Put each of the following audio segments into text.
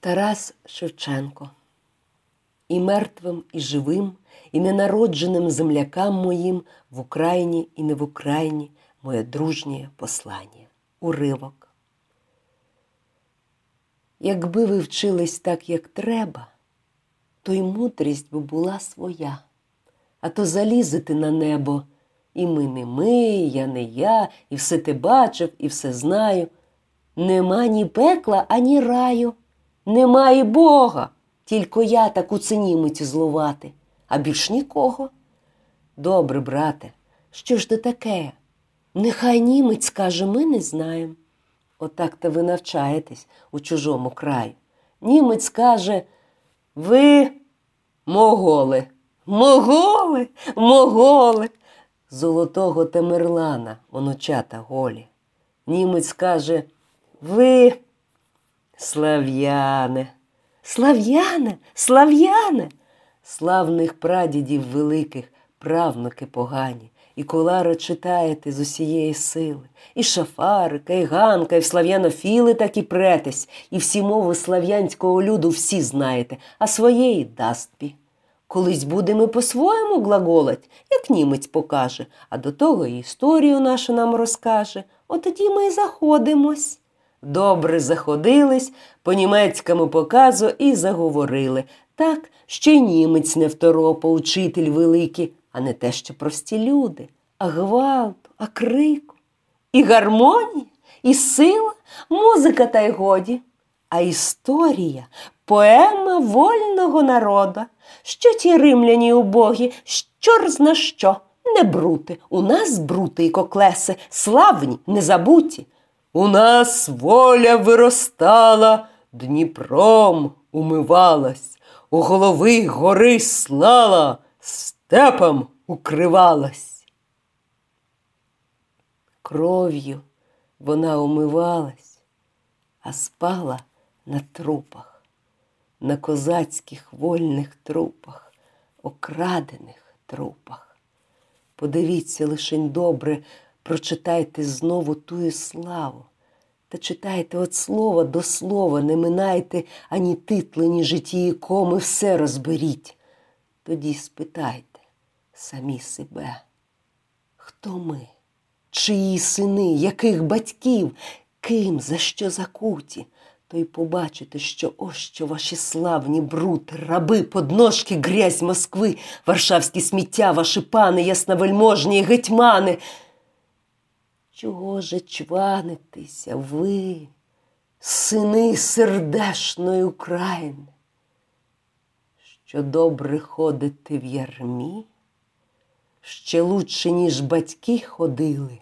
Тарас Шевченко. І мертвим, і живим, і ненародженим землякам моїм в Україні і не в Україні моє дружнє послання. Уривок. Якби ви вчились так, як треба, то й мудрість би була своя, а то залізете на небо, і ми не ми, я не я, і все ти бачив, і все знаю. Нема ні пекла, ані раю. Немає Бога, тільки я таку цинімиці зловати, а більш нікого. Добре, брате, що ж ти таке? Нехай німець каже, ми не знаємо. Отак то ви навчаєтесь у чужому краю. Німець каже, ви моголи, моголи, моголи. Золотого Темерлана, онучата голі. Німець каже, ви. Слав'яне, слав'яне, слав'яне, славних прадідів великих, правнуки погані, і колара читаєте з усієї сили, і шафарика, і ганка, і в слав'янофіли так і претесь, і всі мови слав'янського люду всі знаєте, а своєї дастбі. Колись будемо по-своєму глаголать, як німець покаже, а до того і історію нашу нам розкаже. От тоді ми й заходимось. Добре заходились, по німецькому показу і заговорили. Так, що й німець не второпа, учитель великий, а не те, що прості люди, а гвалту, а крику, і гармонія, і сила, музика та й годі, а історія, поема вольного народа. Що ті римляні убогі, що зна що, не брути, у нас брути і коклеси, славні, незабуті. У нас воля виростала, Дніпром умивалась, у голови гори слала, степом укривалась. Кров'ю вона умивалась, а спала на трупах, на козацьких вольних трупах, окрадених трупах. Подивіться лишень добре прочитайте знову тую славу. Та читайте от слова до слова, не минайте ані титли, ні житті, коми, все розберіть. Тоді спитайте самі себе, хто ми, чиї сини, яких батьків, ким, за що закуті, то й побачите, що ось що ваші славні бруд, раби, подножки, грязь Москви, варшавські сміття, ваші пани, ясновельможні гетьмани. Чого же чванитеся ви, сини сердешної України, що добре ходите в ярмі, ще лучше, ніж батьки ходили,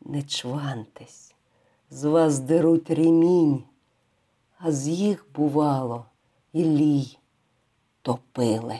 не чвантесь, з вас деруть ремінь, а з їх, бувало, і лій топили.